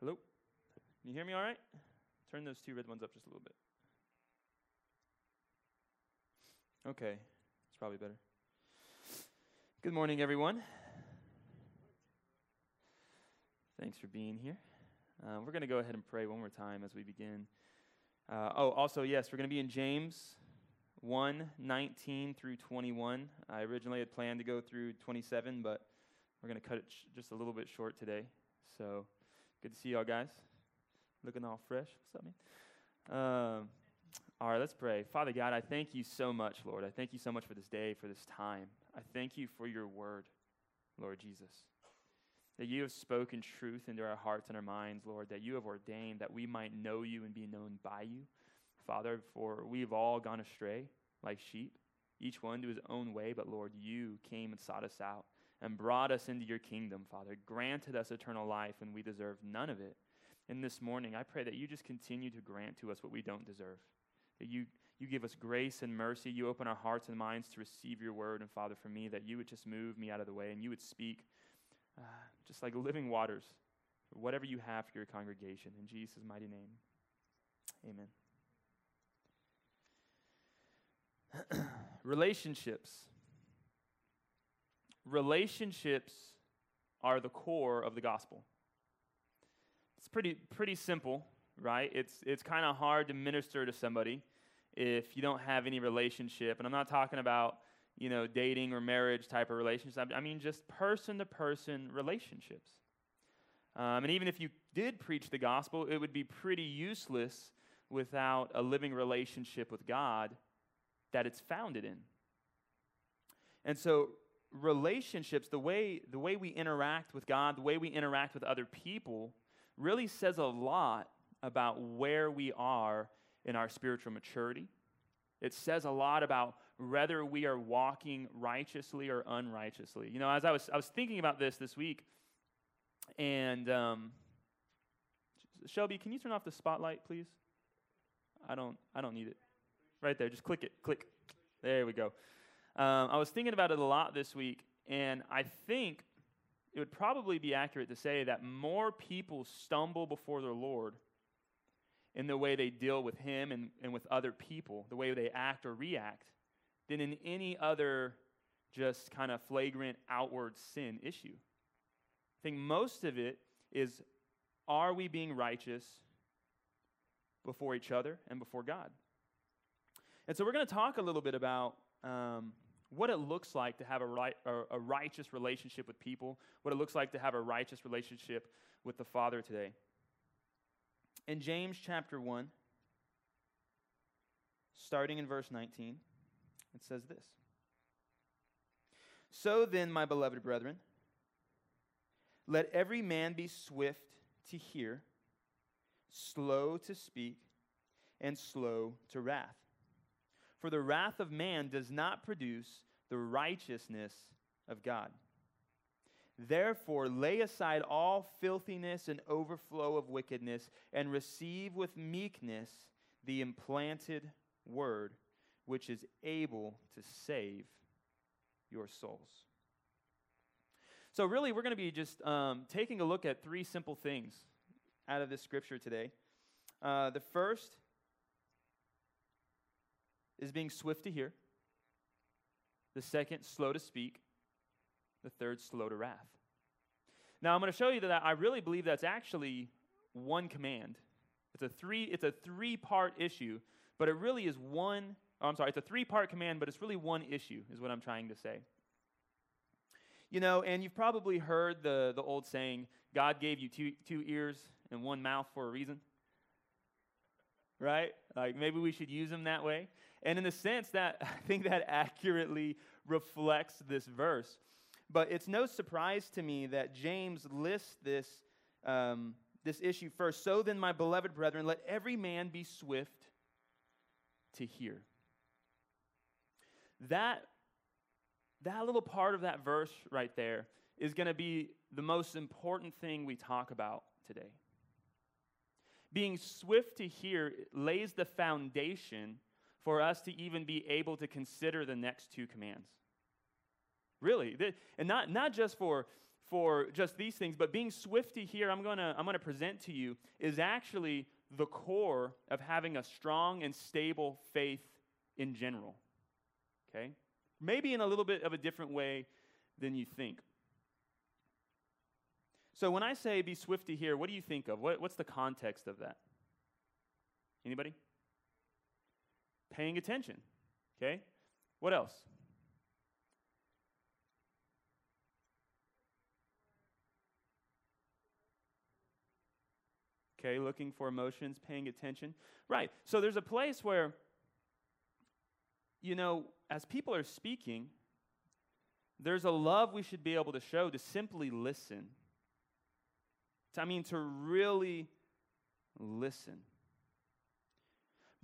Hello? Can you hear me all right? Turn those two red ones up just a little bit. Okay, it's probably better. Good morning, everyone. Thanks for being here. Uh, we're going to go ahead and pray one more time as we begin. Uh, oh, also, yes, we're going to be in James 1 19 through 21. I originally had planned to go through 27, but we're going to cut it sh- just a little bit short today. So, good to see y'all guys. Looking all fresh. What's up, man? Um, all right, let's pray. Father God, I thank you so much, Lord. I thank you so much for this day, for this time. I thank you for your word, Lord Jesus. That you have spoken truth into our hearts and our minds, Lord, that you have ordained that we might know you and be known by you. Father, for we've all gone astray like sheep, each one to his own way, but Lord, you came and sought us out and brought us into your kingdom, Father, granted us eternal life and we deserve none of it. And this morning, I pray that you just continue to grant to us what we don't deserve. That you, you give us grace and mercy. You open our hearts and minds to receive your word. And Father, for me, that you would just move me out of the way and you would speak uh, just like living waters, whatever you have for your congregation. In Jesus' mighty name, amen. Relationships. Relationships are the core of the gospel. It's pretty, pretty simple, right? It's, it's kind of hard to minister to somebody if you don't have any relationship. And I'm not talking about, you know, dating or marriage type of relationships. I mean, just person to person relationships. Um, and even if you did preach the gospel, it would be pretty useless without a living relationship with God that it's founded in. And so relationships, the way, the way we interact with God, the way we interact with other people, really says a lot about where we are in our spiritual maturity. It says a lot about whether we are walking righteously or unrighteously. You know, as I was, I was thinking about this this week, and um, Shelby, can you turn off the spotlight, please? I don't, I don't need it. Right there, just click it, click. There we go. Um, I was thinking about it a lot this week, and I think it would probably be accurate to say that more people stumble before their Lord in the way they deal with Him and, and with other people, the way they act or react, than in any other just kind of flagrant outward sin issue. I think most of it is are we being righteous before each other and before God? And so we're going to talk a little bit about um, what it looks like to have a, right, a righteous relationship with people, what it looks like to have a righteous relationship with the Father today. In James chapter 1, starting in verse 19, it says this So then, my beloved brethren, let every man be swift to hear, slow to speak, and slow to wrath. For the wrath of man does not produce the righteousness of God. Therefore, lay aside all filthiness and overflow of wickedness, and receive with meekness the implanted word, which is able to save your souls. So, really, we're going to be just um, taking a look at three simple things out of this scripture today. Uh, the first is being swift to hear. The second, slow to speak. The third, slow to wrath. Now, I'm going to show you that I really believe that's actually one command. It's a three, it's a three-part issue, but it really is one. Oh, I'm sorry, it's a three-part command, but it's really one issue, is what I'm trying to say. You know, and you've probably heard the, the old saying, God gave you two, two ears and one mouth for a reason right? Like maybe we should use them that way. And in a sense, that I think that accurately reflects this verse. But it's no surprise to me that James lists this, um, this issue first. So then, my beloved brethren, let every man be swift to hear. That, that little part of that verse right there is going to be the most important thing we talk about today. Being swift to hear lays the foundation for us to even be able to consider the next two commands. Really. And not, not just for, for just these things, but being swift to hear, I'm going to I'm to present to you, is actually the core of having a strong and stable faith in general. Okay? Maybe in a little bit of a different way than you think. So when I say be swift to hear, what do you think of? What, what's the context of that? Anybody? Paying attention. Okay? What else? Okay, looking for emotions, paying attention. Right. So there's a place where, you know, as people are speaking, there's a love we should be able to show to simply listen. I mean, to really listen.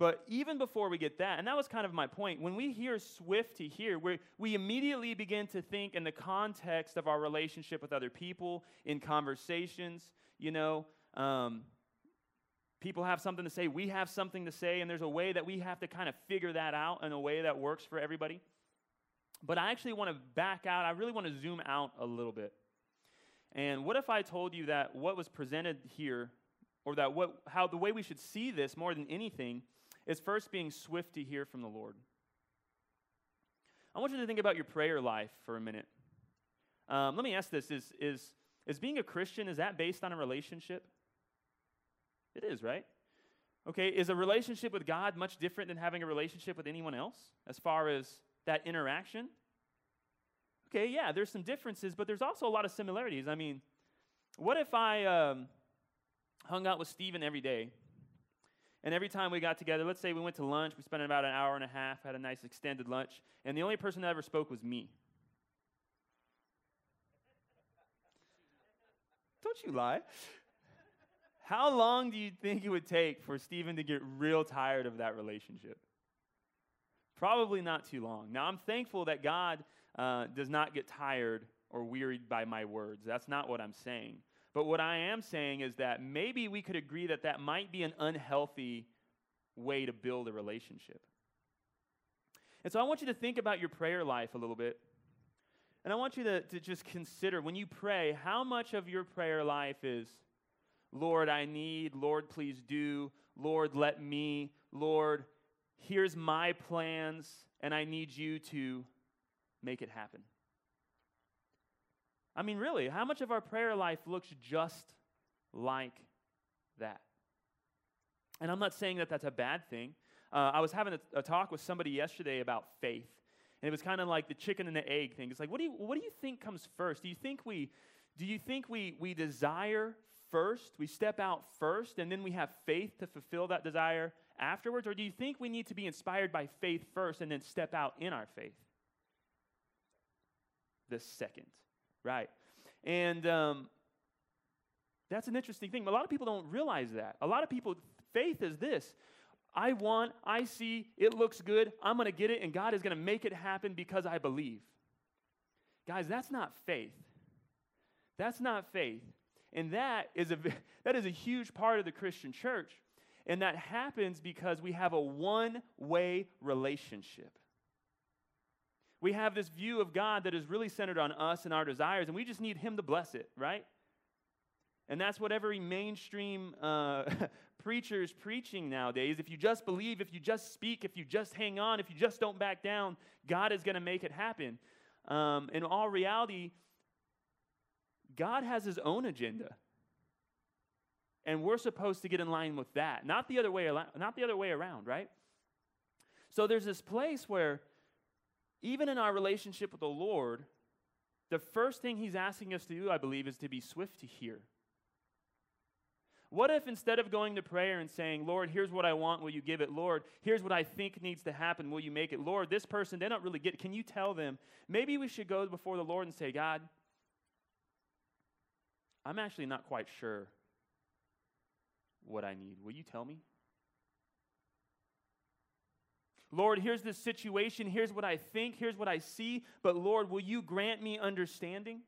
But even before we get that, and that was kind of my point, when we hear swift to hear, we we immediately begin to think in the context of our relationship with other people, in conversations, you know. Um, people have something to say, we have something to say, and there's a way that we have to kind of figure that out in a way that works for everybody. But I actually want to back out, I really want to zoom out a little bit. And what if I told you that what was presented here, or that what, how the way we should see this more than anything, is first being swift to hear from the Lord? I want you to think about your prayer life for a minute. Um, let me ask this: Is is is being a Christian is that based on a relationship? It is, right? Okay, is a relationship with God much different than having a relationship with anyone else as far as that interaction? Okay, yeah, there's some differences, but there's also a lot of similarities. I mean, what if I um, hung out with Stephen every day? And every time we got together, let's say we went to lunch, we spent about an hour and a half, had a nice extended lunch, and the only person that ever spoke was me. Don't you lie. How long do you think it would take for Stephen to get real tired of that relationship? Probably not too long. Now, I'm thankful that God uh, does not get tired or wearied by my words. That's not what I'm saying. But what I am saying is that maybe we could agree that that might be an unhealthy way to build a relationship. And so I want you to think about your prayer life a little bit. And I want you to, to just consider when you pray, how much of your prayer life is Lord, I need, Lord, please do, Lord, let me, Lord, here's my plans, and I need you to make it happen. I mean, really, how much of our prayer life looks just like that? And I'm not saying that that's a bad thing. Uh, I was having a, a, talk with somebody yesterday about faith, and it was kind of like the chicken and the egg thing. It's like, what do you, what do you think comes first? Do you think we, do you think we, we desire first, we step out first, and then we have faith to fulfill that desire afterwards? Or do you think we need to be inspired by faith first and then step out in our faith? The second, right? And um, that's an interesting thing. A lot of people don't realize that. A lot of people, faith is this I want, I see, it looks good, I'm going to get it, and God is going to make it happen because I believe. Guys, that's not faith. That's not faith. And that is a, that is a huge part of the Christian church. And that happens because we have a one way relationship. We have this view of God that is really centered on us and our desires, and we just need Him to bless it, right? And that's what every mainstream uh, preacher is preaching nowadays. If you just believe, if you just speak, if you just hang on, if you just don't back down, God is going to make it happen. Um, in all reality, God has his own agenda. And we're supposed to get in line with that, not the other way not the other way around, right? So there's this place where even in our relationship with the Lord, the first thing he's asking us to do, I believe, is to be swift to hear. What if instead of going to prayer and saying, Lord, here's what I want, will you give it? Lord, here's what I think needs to happen, will you make it? Lord, this person, they don't really get it. Can you tell them? Maybe we should go before the Lord and say, God, I'm actually not quite sure what I need. Will you tell me? Lord, here's this situation. Here's what I think. Here's what I see. But Lord, will you grant me understanding?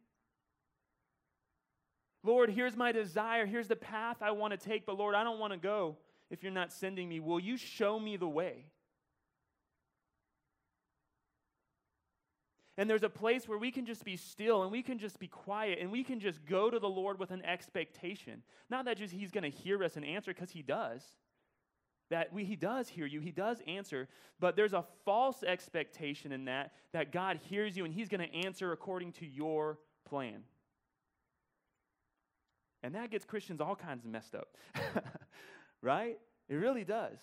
Lord, here's my desire. Here's the path I want to take. But Lord, I don't want to go if you're not sending me. Will you show me the way? And there's a place where we can just be still and we can just be quiet and we can just go to the Lord with an expectation. Not that just He's going to hear us and answer, because He does. That we, He does hear you, He does answer, but there's a false expectation in that, that God hears you and He's going to answer according to your plan. And that gets Christians all kinds of messed up, right? It really does.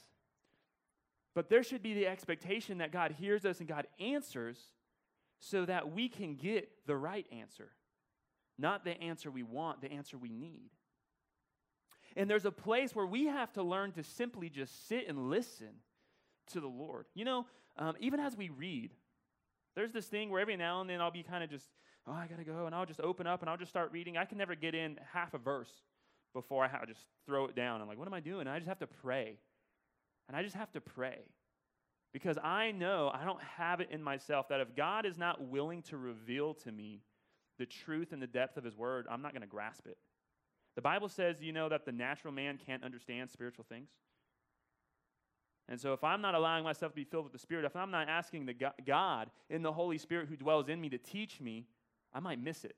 But there should be the expectation that God hears us and God answers so that we can get the right answer. Not the answer we want, the answer we need. And there's a place where we have to learn to simply just sit and listen to the Lord. You know, um, even as we read, there's this thing where every now and then I'll be kind of just, oh, I got to go, and I'll just open up and I'll just start reading. I can never get in half a verse before I ha- just throw it down. I'm like, what am I doing? And I just have to pray. And I just have to pray. Because I know I don't have it in myself that if God is not willing to reveal to me the truth and the depth of His Word, I'm not going to grasp it. The Bible says, you know, that the natural man can't understand spiritual things. And so, if I'm not allowing myself to be filled with the Spirit, if I'm not asking the God in the Holy Spirit who dwells in me to teach me, I might miss it.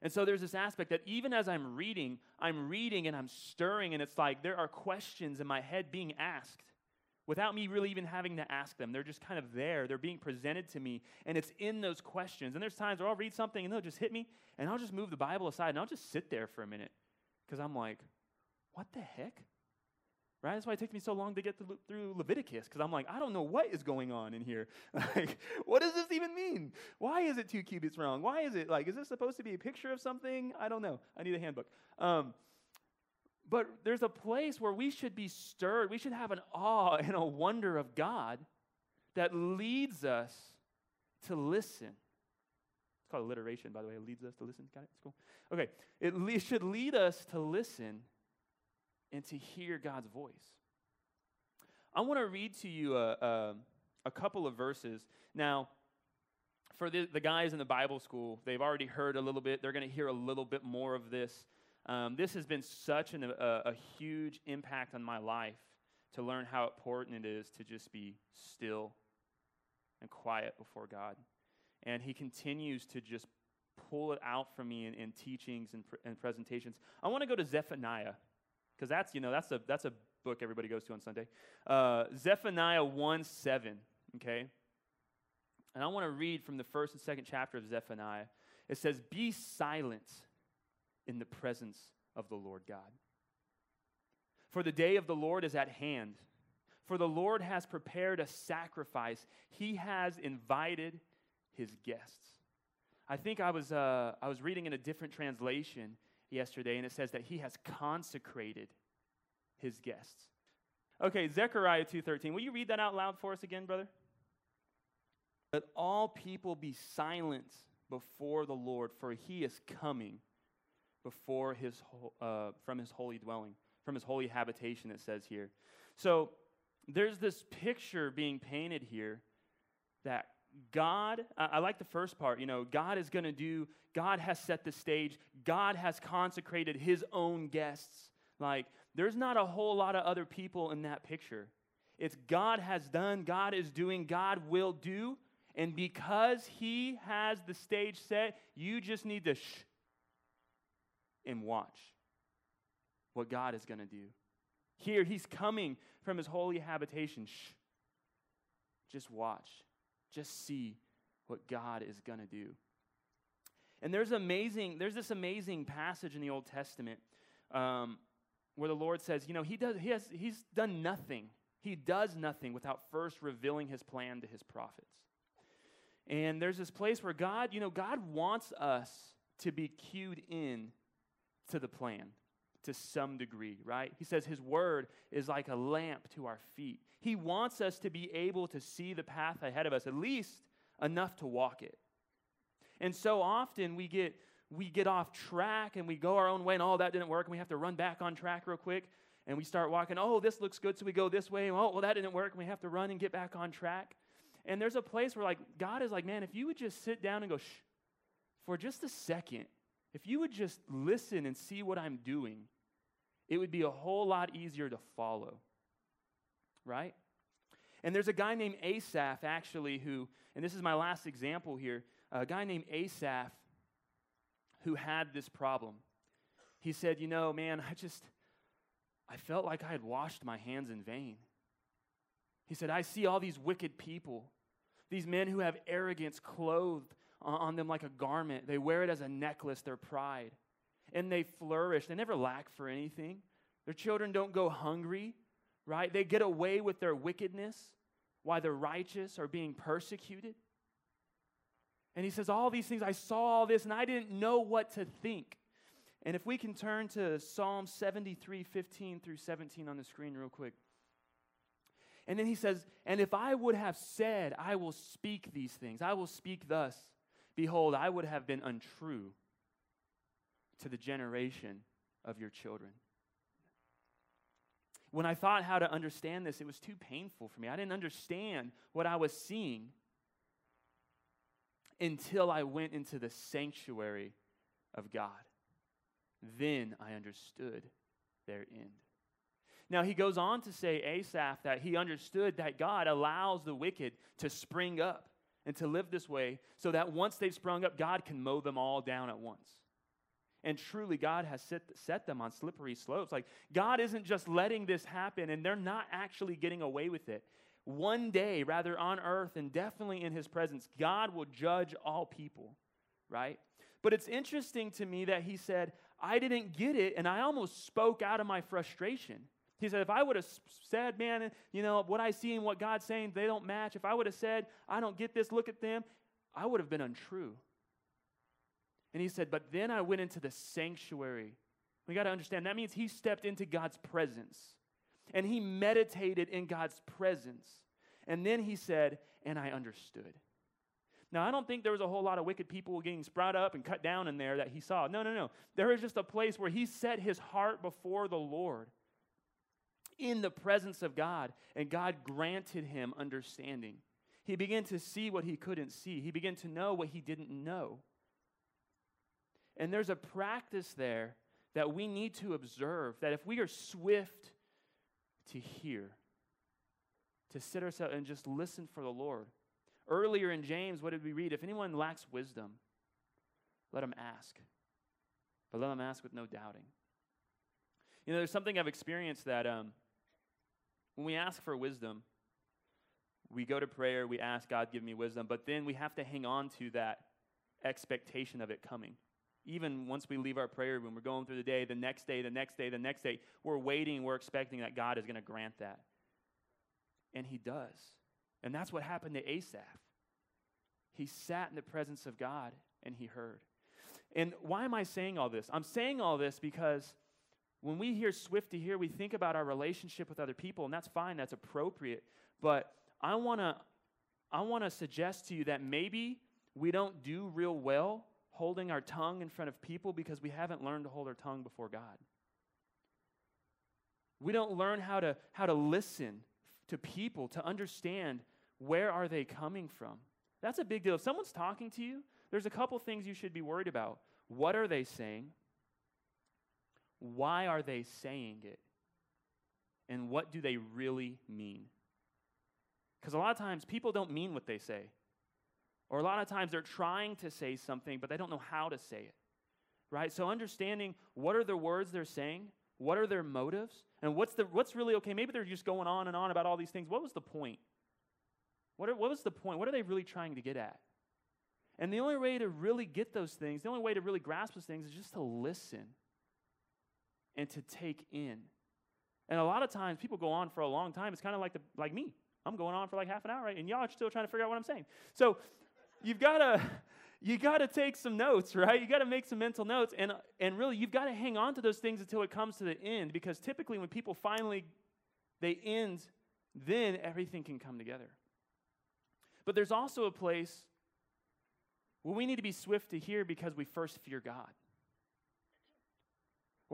And so there's this aspect that even as I'm reading, I'm reading and I'm stirring, and it's like there are questions in my head being asked without me really even having to ask them. They're just kind of there. They're being presented to me, and it's in those questions. And there's times where I'll read something and they'll just hit me, and I'll just move the Bible aside and I'll just sit there for a minute because I'm like, what the heck? Right? That's why it takes me so long to get through Leviticus because I'm like, I don't know what is going on in here. like, what does this even mean? Why is it two cubits wrong? Why is it like, is this supposed to be a picture of something? I don't know. I need a handbook. Um, but there's a place where we should be stirred. We should have an awe and a wonder of God that leads us to listen. It's called alliteration, by the way. It leads us to listen. Got it? It's cool. Okay. It le- should lead us to listen and to hear God's voice. I want to read to you a, a, a, couple of verses. Now, for the, the guys in the Bible school, they've already heard a little bit. They're going to hear a little bit more of this. Um, this has been such an, a, a huge impact on my life to learn how important it is to just be still and quiet before God. And He continues to just pull it out from me in, in teachings and, pr- and presentations. I want to go to Zephaniah because that's you know that's a that's a book everybody goes to on Sunday. Uh, Zephaniah one seven. Okay, and I want to read from the first and second chapter of Zephaniah. It says, "Be silent in the presence of the Lord God. For the day of the Lord is at hand. For the Lord has prepared a sacrifice, He has invited His guests. I think I was, uh, I was reading in a different translation yesterday, and it says that He has consecrated His guests. Okay, Zechariah 2.13. Will you read that out loud for us again, brother? Let all people be silent before the Lord, for he is coming before his, uh, from his holy dwelling, from his holy habitation, it says here. So there's this picture being painted here that God, I like the first part, you know, God is going to do, God has set the stage, God has consecrated his own guests. Like, there's not a whole lot of other people in that picture. It's God has done, God is doing, God will do. And because he has the stage set, you just need to shh and watch what God is going to do. Here, he's coming from his holy habitation. Shh. Just watch. Just see what God is going to do. And there's amazing, there's this amazing passage in the Old Testament um, where the Lord says, you know, he does, he has, he's done nothing. He does nothing without first revealing his plan to his prophets. And there's this place where God, you know, God wants us to be cued in to the plan to some degree, right? He says his word is like a lamp to our feet. He wants us to be able to see the path ahead of us, at least enough to walk it. And so often we get we get off track and we go our own way and oh that didn't work and we have to run back on track real quick and we start walking oh this looks good so we go this way oh well that didn't work and we have to run and get back on track and there's a place where like god is like man if you would just sit down and go shh for just a second if you would just listen and see what I'm doing, it would be a whole lot easier to follow. Right? And there's a guy named Asaph, actually, who, and this is my last example here, a guy named Asaph who had this problem. He said, You know, man, I just, I felt like I had washed my hands in vain. He said, I see all these wicked people, these men who have arrogance clothed on them like a garment. They wear it as a necklace, their pride. And they flourish. They never lack for anything. Their children don't go hungry, right? They get away with their wickedness while the righteous are being persecuted. And he says, All these things, I saw all this and I didn't know what to think. And if we can turn to Psalm 73, 15 through 17 on the screen, real quick. And then he says, And if I would have said, I will speak these things, I will speak thus, behold, I would have been untrue to the generation of your children. When I thought how to understand this, it was too painful for me. I didn't understand what I was seeing until I went into the sanctuary of God. Then I understood their end. Now, he goes on to say, Asaph, that he understood that God allows the wicked to spring up and to live this way so that once they've sprung up, God can mow them all down at once. And truly, God has set, set them on slippery slopes. Like, God isn't just letting this happen, and they're not actually getting away with it. One day, rather on earth and definitely in his presence, God will judge all people, right? But it's interesting to me that he said, I didn't get it, and I almost spoke out of my frustration. He said, if I would have said, man, you know, what I see and what God's saying, they don't match. If I would have said, I don't get this, look at them, I would have been untrue. And he said, but then I went into the sanctuary. We got to understand that means he stepped into God's presence and he meditated in God's presence. And then he said, and I understood. Now, I don't think there was a whole lot of wicked people getting sprouted up and cut down in there that he saw. No, no, no. There was just a place where he set his heart before the Lord in the presence of God, and God granted him understanding. He began to see what he couldn't see, he began to know what he didn't know. And there's a practice there that we need to observe that if we are swift to hear, to sit ourselves and just listen for the Lord. Earlier in James, what did we read? If anyone lacks wisdom, let him ask. But let him ask with no doubting. You know, there's something I've experienced that um, when we ask for wisdom, we go to prayer, we ask God, give me wisdom, but then we have to hang on to that expectation of it coming. Even once we leave our prayer room, we're going through the day, the next day, the next day, the next day, we're waiting, we're expecting that God is going to grant that. And He does. And that's what happened to Asaph. He sat in the presence of God and he heard. And why am I saying all this? I'm saying all this because when we hear swift to hear, we think about our relationship with other people, and that's fine, that's appropriate. But I want to I want to suggest to you that maybe we don't do real well holding our tongue in front of people because we haven't learned to hold our tongue before God. We don't learn how to how to listen to people to understand where are they coming from. That's a big deal. If someone's talking to you, there's a couple things you should be worried about. What are they saying? Why are they saying it? And what do they really mean? Because a lot of times people don't mean what they say. Or a lot of times they're trying to say something, but they don't know how to say it. Right? So understanding what are the words they're saying, what are their motives, and what's, the, what's really okay. Maybe they're just going on and on about all these things. What was the point? What, are, what was the point? What are they really trying to get at? And the only way to really get those things, the only way to really grasp those things is just to listen and to take in. And a lot of times people go on for a long time. It's kind of like the like me. I'm going on for like half an hour, right? And y'all are still trying to figure out what I'm saying. So you've got to you got to take some notes, right? You got to make some mental notes and and really you've got to hang on to those things until it comes to the end because typically when people finally they end, then everything can come together. But there's also a place where we need to be swift to hear because we first fear God.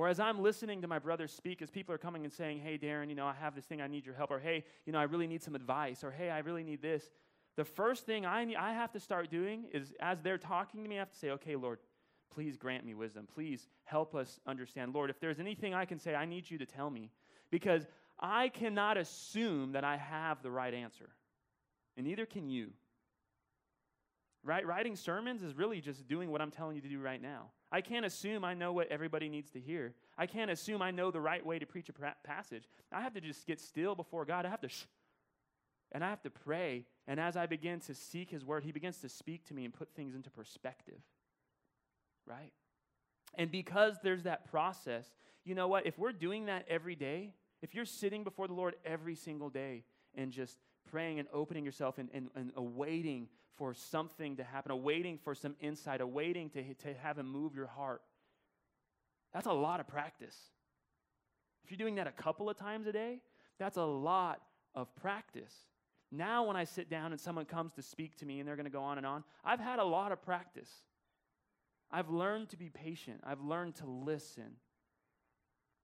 Or as I'm listening to my brothers speak, as people are coming and saying, hey, Darren, you know, I have this thing, I need your help, or hey, you know, I really need some advice, or hey, I really need this. The first thing I, need, I have to start doing is as they're talking to me, I have to say, okay, Lord, Please grant me wisdom. Please help us understand. Lord, if there's anything I can say, I need you to tell me because I cannot assume that I have the right answer, and neither can you. Right? Writing sermons is really just doing what I'm telling you to do right now. I can't assume I know what everybody needs to hear. I can't assume I know the right way to preach a passage. I have to just get still before God. I have to shh, and I have to pray. And as I begin to seek His word, He begins to speak to me and put things into perspective. Right? And because there's that process, you know what? If we're doing that every day, if you're sitting before the Lord every single day and just praying and opening yourself and, and, and awaiting for something to happen, awaiting for some insight, awaiting to, to have Him move your heart, that's a lot of practice. If you're doing that a couple of times a day, that's a lot of practice. Now, when I sit down and someone comes to speak to me and they're going to go on and on, I've had a lot of practice. I've learned to be patient. I've learned to listen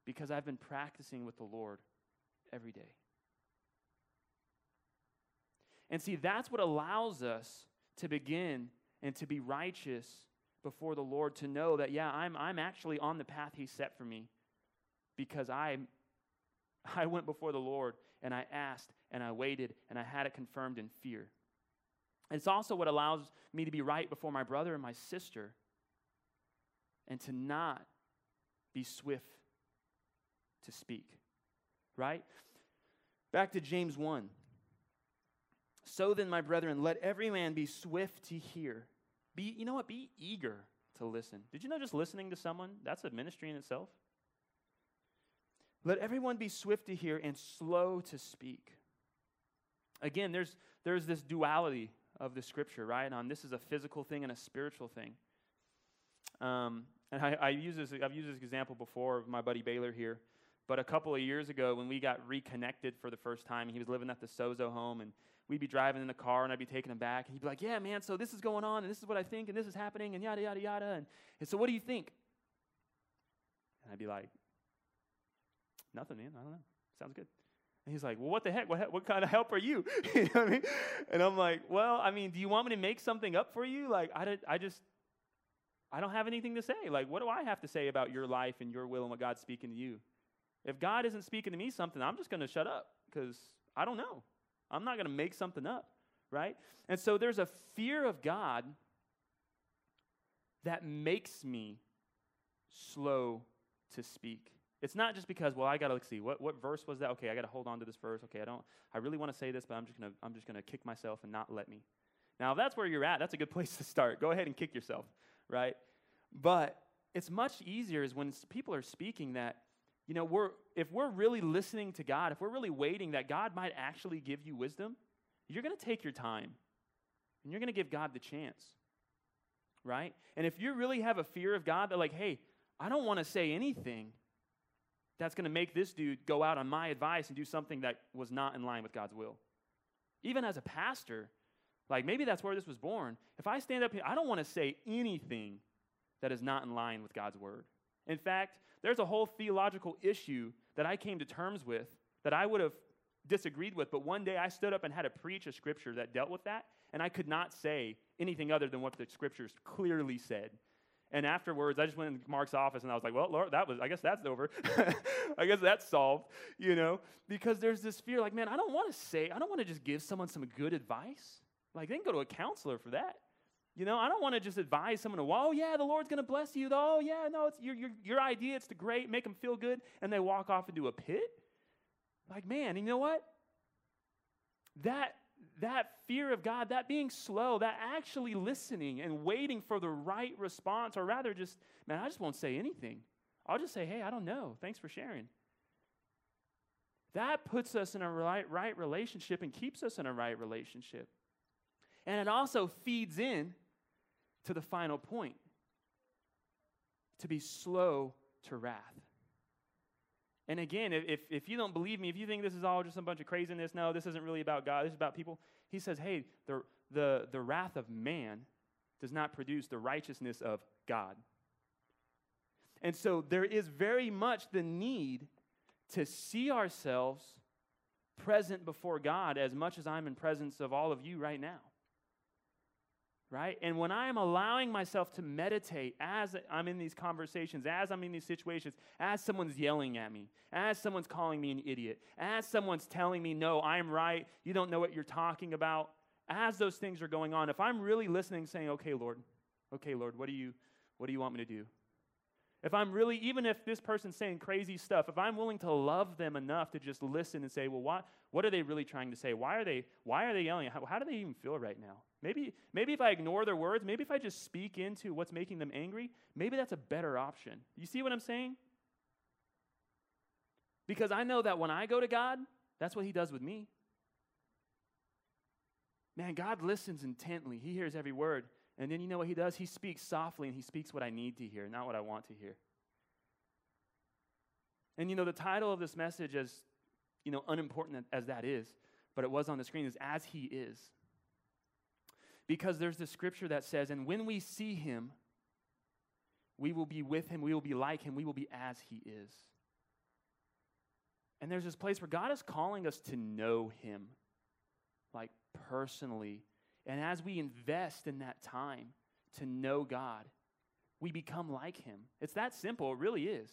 because I've been practicing with the Lord every day. And see, that's what allows us to begin and to be righteous before the Lord, to know that, yeah, I'm, I'm actually on the path He set for me because I, I went before the Lord and I asked and I waited and I had it confirmed in fear. It's also what allows me to be right before my brother and my sister and to not be swift to speak. Right? Back to James 1. So then, my brethren, let every man be swift to hear. Be, you know what? Be eager to listen. Did you know just listening to someone, that's a ministry in itself? Let everyone be swift to hear and slow to speak. Again, there's, there's this duality of the scripture, right? On this is a physical thing and a spiritual thing. Um, and I, I use this, I've used this example before of my buddy Baylor here. But a couple of years ago, when we got reconnected for the first time, he was living at the Sozo home, and we'd be driving in the car, and I'd be taking him back, and he'd be like, "Yeah, man, so this is going on, and this is what I think, and this is happening, and yada yada yada." And, and so, what do you think? And I'd be like, "Nothing, man. I don't know. Sounds good." And he's like, "Well, what the heck? What, what kind of help are you?" you know what I mean? And I'm like, "Well, I mean, do you want me to make something up for you? Like, I, did, I just I don't have anything to say. Like, what do I have to say about your life and your will and what God's speaking to you? If God isn't speaking to me something, I'm just going to shut up because I don't know. I'm not going to make something up, right? And so there's a fear of God that makes me slow to speak. It's not just because, well, I got to look see what, what verse was that? Okay, I got to hold on to this verse. Okay, I don't, I really want to say this, but I'm just gonna, I'm just gonna kick myself and not let me. Now, if that's where you're at, that's a good place to start. Go ahead and kick yourself, right? But it's much easier is when people are speaking that you know, we're, if we're really listening to God, if we're really waiting that God might actually give you wisdom, you're going to take your time and you're going to give God the chance, right? And if you really have a fear of God that, like, hey, I don't want to say anything that's going to make this dude go out on my advice and do something that was not in line with God's will. Even as a pastor, like maybe that's where this was born. If I stand up here, I don't want to say anything that is not in line with God's word. In fact, there's a whole theological issue that I came to terms with that I would have disagreed with, but one day I stood up and had to preach a scripture that dealt with that, and I could not say anything other than what the scriptures clearly said. And afterwards, I just went in Mark's office and I was like, well, Lord, that was, I guess that's over. I guess that's solved, you know? Because there's this fear like, man, I don't want to say, I don't want to just give someone some good advice. Like, they can go to a counselor for that. You know, I don't want to just advise someone to, oh, yeah, the Lord's going to bless you. Oh, yeah, no, it's your, your, your idea. It's the great, make them feel good, and they walk off into a pit. Like, man, you know what? That, that fear of God, that being slow, that actually listening and waiting for the right response, or rather just, man, I just won't say anything. I'll just say, hey, I don't know. Thanks for sharing. That puts us in a right, right relationship and keeps us in a right relationship. And it also feeds in to the final point to be slow to wrath. And again, if, if you don't believe me, if you think this is all just a bunch of craziness, no, this isn't really about God, this is about people. He says, hey, the, the, the wrath of man does not produce the righteousness of God. And so there is very much the need to see ourselves present before God as much as I'm in presence of all of you right now. Right? And when I am allowing myself to meditate as I'm in these conversations, as I'm in these situations, as someone's yelling at me, as someone's calling me an idiot, as someone's telling me, no, I'm right, you don't know what you're talking about, as those things are going on, if I'm really listening, saying, okay, Lord, okay, Lord, what do you, what do you want me to do? If I'm really, even if this person's saying crazy stuff, if I'm willing to love them enough to just listen and say, well, what, what are they really trying to say? Why are they, why are they yelling? How, how do they even feel right now? Maybe, maybe if I ignore their words, maybe if I just speak into what's making them angry, maybe that's a better option. You see what I'm saying? Because I know that when I go to God, that's what He does with me. Man, God listens intently, He hears every word. And then you know what He does? He speaks softly and He speaks what I need to hear, not what I want to hear. And you know, the title of this message, as you know, unimportant as that is, but it was on the screen, is As He Is. Because there's the scripture that says, And when we see Him, we will be with Him, we will be like Him, we will be as He is. And there's this place where God is calling us to know Him, like personally. And as we invest in that time to know God, we become like Him. It's that simple, it really is.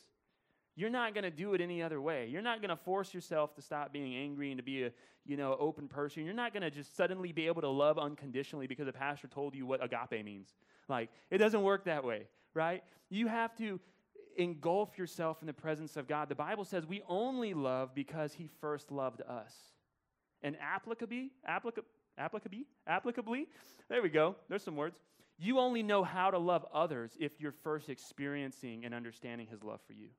You're not going to do it any other way. You're not going to force yourself to stop being angry and to be a, you know, open person. You're not going to just suddenly be able to love unconditionally because a pastor told you what agape means. Like, it doesn't work that way, right? You have to engulf yourself in the presence of God. The Bible says we only love because he first loved us. And applicably, applica, applicably, applicably, there we go. There's some words. You only know how to love others if you're first experiencing and understanding his love for you.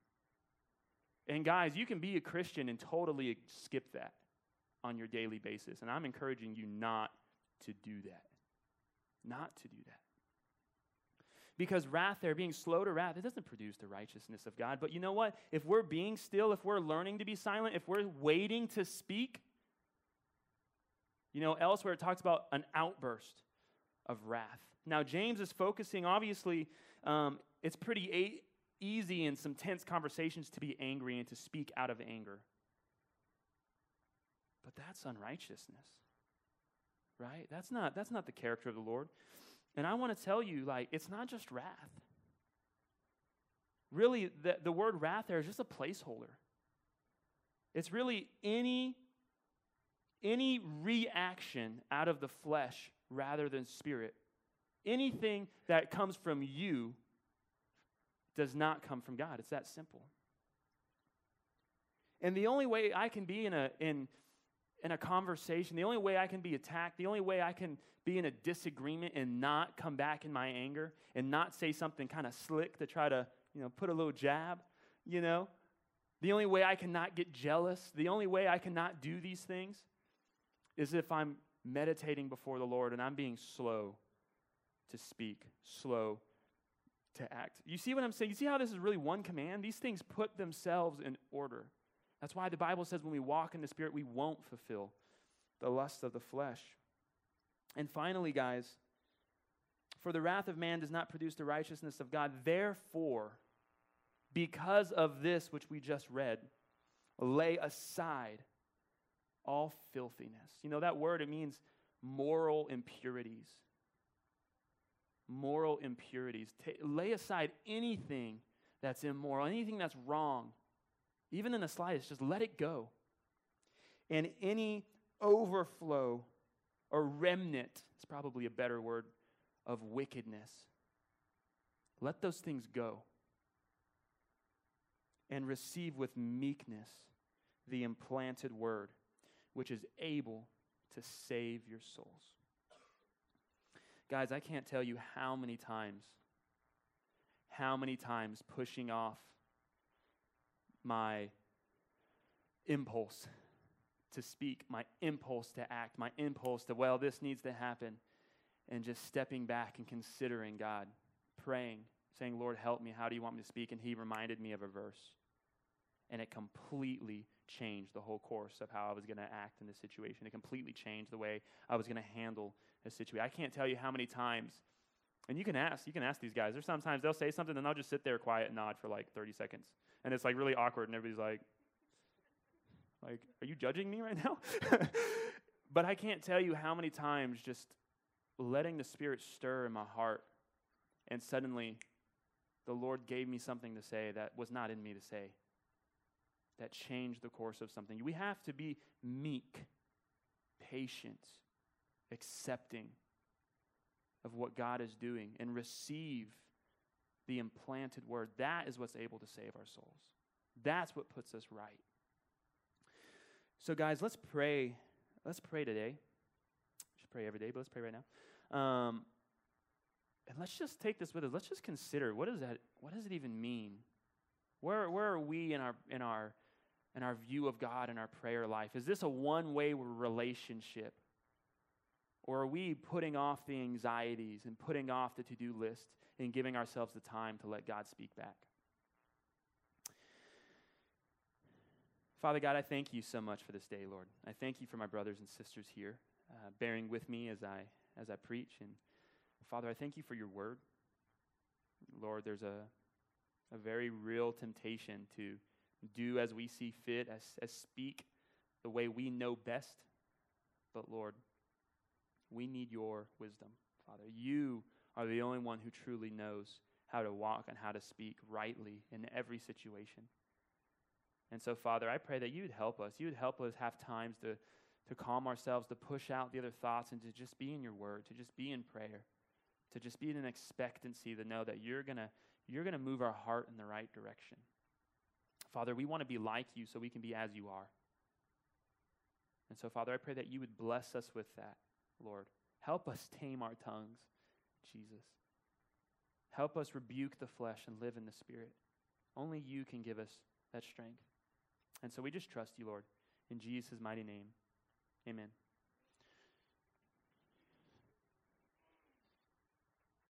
And guys, you can be a Christian and totally skip that on your daily basis. And I'm encouraging you not to do that. Not to do that. Because wrath there, being slow to wrath, it doesn't produce the righteousness of God. But you know what? If we're being still, if we're learning to be silent, if we're waiting to speak, you know, elsewhere it talks about an outburst of wrath. Now, James is focusing, obviously, um, it's pretty a- easy in some tense conversations to be angry and to speak out of anger. But that's unrighteousness. Right? That's not that's not the character of the Lord. And I want to tell you like it's not just wrath. Really the, the word wrath there is just a placeholder. It's really any any reaction out of the flesh rather than spirit. Anything that comes from you does not come from God. It's that simple. And the only way I can be in a, in, in a conversation, the only way I can be attacked, the only way I can be in a disagreement and not come back in my anger and not say something kind of slick to try to, you know, put a little jab, you know, the only way I cannot get jealous, the only way I cannot do these things is if I'm meditating before the Lord and I'm being slow to speak, slow to act. You see what I'm saying? You see how this is really one command? These things put themselves in order. That's why the Bible says when we walk in the Spirit, we won't fulfill the lust of the flesh. And finally, guys, for the wrath of man does not produce the righteousness of God. Therefore, because of this which we just read, lay aside all filthiness. You know that word, it means moral impurities moral impurities. lay aside anything that's immoral, anything that's wrong, even in the slightest, just let it go. And any overflow or remnant, is probably a better word, of wickedness. Let those things go. And receive with meekness the implanted word, which is able to save your souls. Guys, I can't tell you how many times, how many times pushing off my impulse to speak, my impulse to act, my impulse to, well, this needs to happen, and just stepping back and considering God, praying, saying, Lord, help me. How do you want me to speak? And He reminded me of a verse. And it completely changed the whole course of how I was going to act in this situation. It completely changed the way I was going to handle a situation. I can't tell you how many times, and you can ask, you can ask these guys. There's sometimes they'll say something, and I'll just sit there quiet and nod for like 30 seconds. And it's like really awkward, and everybody's like, like, are you judging me right now? but I can't tell you how many times just letting the Spirit stir in my heart, and suddenly the Lord gave me something to say that was not in me to say, that change the course of something. We have to be meek, patient, accepting of what God is doing, and receive the implanted word. That is what's able to save our souls. That's what puts us right. So, guys, let's pray. Let's pray today. We should pray every day, but let's pray right now. Um, and let's just take this with us. Let's just consider what does that what does it even mean? Where where are we in our in our in our view of God and our prayer life? Is this a one-way relationship? Or are we putting off the anxieties and putting off the to-do list and giving ourselves the time to let God speak back? Father God, I thank you so much for this day, Lord. I thank you for my brothers and sisters here, uh, bearing with me as I as I preach and Father, I thank you for your word. Lord, there's a, a very real temptation to do as we see fit, as, as speak the way we know best. But Lord, we need your wisdom, Father. You are the only one who truly knows how to walk and how to speak rightly in every situation. And so, Father, I pray that you would help us. You would help us have times to, to calm ourselves, to push out the other thoughts, and to just be in your word, to just be in prayer to just be in an expectancy to know that you're going to you're going to move our heart in the right direction. Father, we want to be like you so we can be as you are. And so, Father, I pray that you would bless us with that, Lord. Help us tame our tongues, Jesus. Help us rebuke the flesh and live in the Spirit. Only you can give us that strength. And so we just trust you, Lord. In Jesus' mighty name, amen.